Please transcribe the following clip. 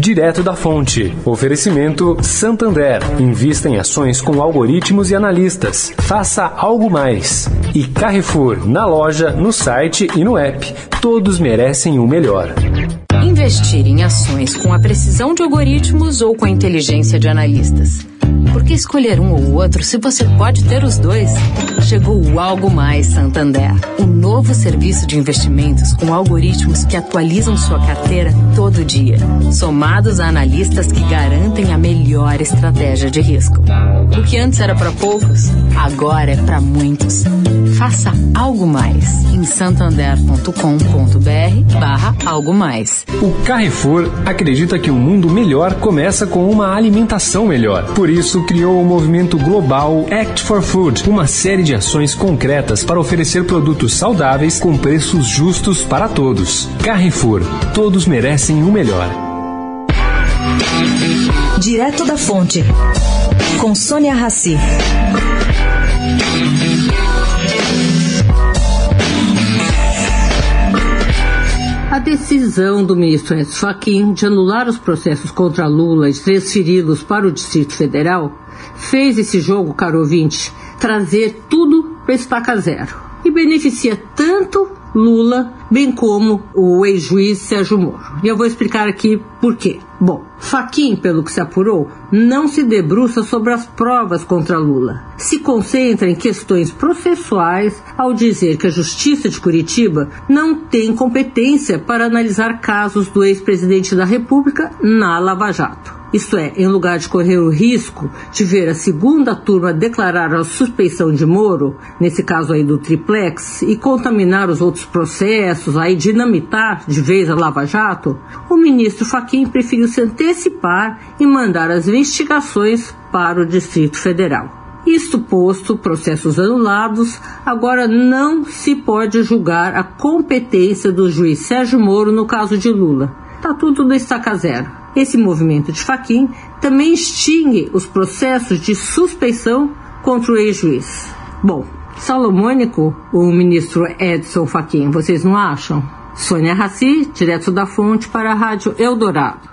Direto da fonte. Oferecimento Santander. Invista em ações com algoritmos e analistas. Faça algo mais. E Carrefour, na loja, no site e no app. Todos merecem o melhor. Investir em ações com a precisão de algoritmos ou com a inteligência de analistas. Por que escolher um ou outro se você pode ter os dois? Chegou o Algo Mais Santander, um novo serviço de investimentos com algoritmos que atualizam sua carteira todo dia, somados a analistas que garantem a melhor estratégia de risco. O que antes era para poucos, agora é para muitos. Faça algo mais em algo mais. O Carrefour acredita que um mundo melhor começa com uma alimentação melhor. Por isso criou o movimento global Act for Food, uma série de ações concretas para oferecer produtos saudáveis com preços justos para todos. Carrefour, todos merecem o melhor. Direto da Fonte, com Sônia Rassi. Decisão do ministro Edson Fachin de anular os processos contra Lula e transferi-los para o Distrito Federal fez esse jogo, caro ouvinte, trazer tudo para estaca zero. E beneficia tanto Lula, bem como o ex-juiz Sérgio Moro. E eu vou explicar aqui por quê. Bom, Faquim, pelo que se apurou, não se debruça sobre as provas contra Lula. Se concentra em questões processuais ao dizer que a Justiça de Curitiba não tem competência para analisar casos do ex-presidente da República na Lava Jato. Isto é, em lugar de correr o risco de ver a segunda turma declarar a suspeição de Moro, nesse caso aí do triplex, e contaminar os outros processos, aí dinamitar de vez a Lava Jato, o ministro Faquim preferiu se antecipar e mandar as investigações para o Distrito Federal. Isto posto, processos anulados, agora não se pode julgar a competência do juiz Sérgio Moro no caso de Lula. Está tudo no estaca zero. Esse movimento de Faquim também extingue os processos de suspeição contra o ex-juiz. Bom, salomônico o ministro Edson Fachin, vocês não acham? Sônia Raci, direto da fonte para a Rádio Eldorado.